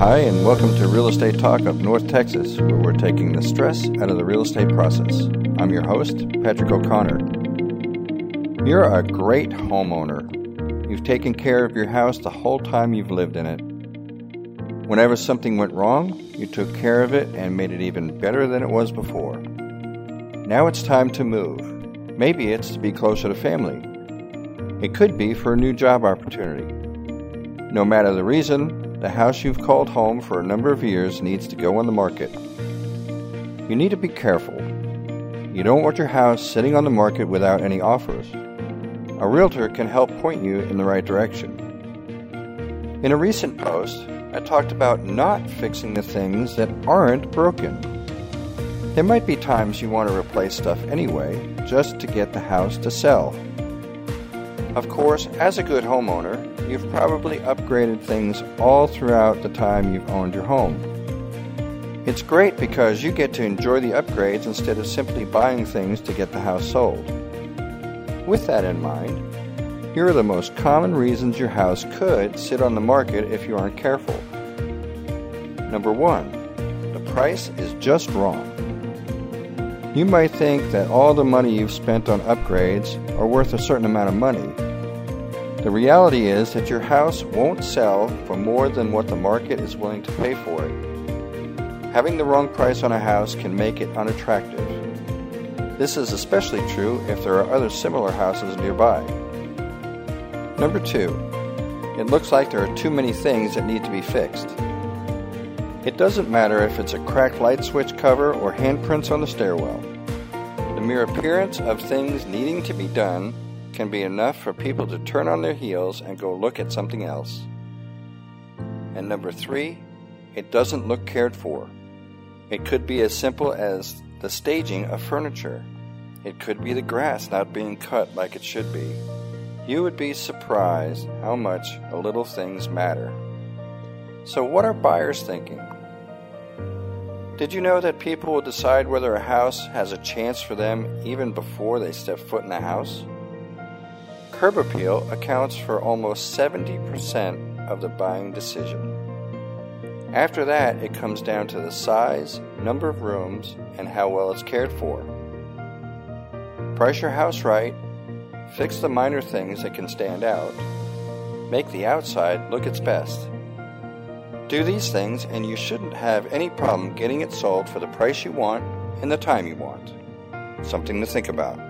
Hi, and welcome to Real Estate Talk of North Texas, where we're taking the stress out of the real estate process. I'm your host, Patrick O'Connor. You're a great homeowner. You've taken care of your house the whole time you've lived in it. Whenever something went wrong, you took care of it and made it even better than it was before. Now it's time to move. Maybe it's to be closer to family. It could be for a new job opportunity. No matter the reason, the house you've called home for a number of years needs to go on the market. You need to be careful. You don't want your house sitting on the market without any offers. A realtor can help point you in the right direction. In a recent post, I talked about not fixing the things that aren't broken. There might be times you want to replace stuff anyway, just to get the house to sell. Of course, as a good homeowner, you've probably upgraded things all throughout the time you've owned your home. It's great because you get to enjoy the upgrades instead of simply buying things to get the house sold. With that in mind, here are the most common reasons your house could sit on the market if you aren't careful. Number one, the price is just wrong. You might think that all the money you've spent on upgrades are worth a certain amount of money. The reality is that your house won't sell for more than what the market is willing to pay for it. Having the wrong price on a house can make it unattractive. This is especially true if there are other similar houses nearby. Number two, it looks like there are too many things that need to be fixed. It doesn't matter if it's a cracked light switch cover or handprints on the stairwell. The mere appearance of things needing to be done can be enough for people to turn on their heels and go look at something else. And number three, it doesn't look cared for. It could be as simple as the staging of furniture. It could be the grass not being cut like it should be. You would be surprised how much the little things matter. So, what are buyers thinking? Did you know that people will decide whether a house has a chance for them even before they step foot in the house? Curb appeal accounts for almost 70% of the buying decision. After that, it comes down to the size, number of rooms, and how well it's cared for. Price your house right, fix the minor things that can stand out, make the outside look its best. Do these things, and you shouldn't have any problem getting it sold for the price you want and the time you want. Something to think about.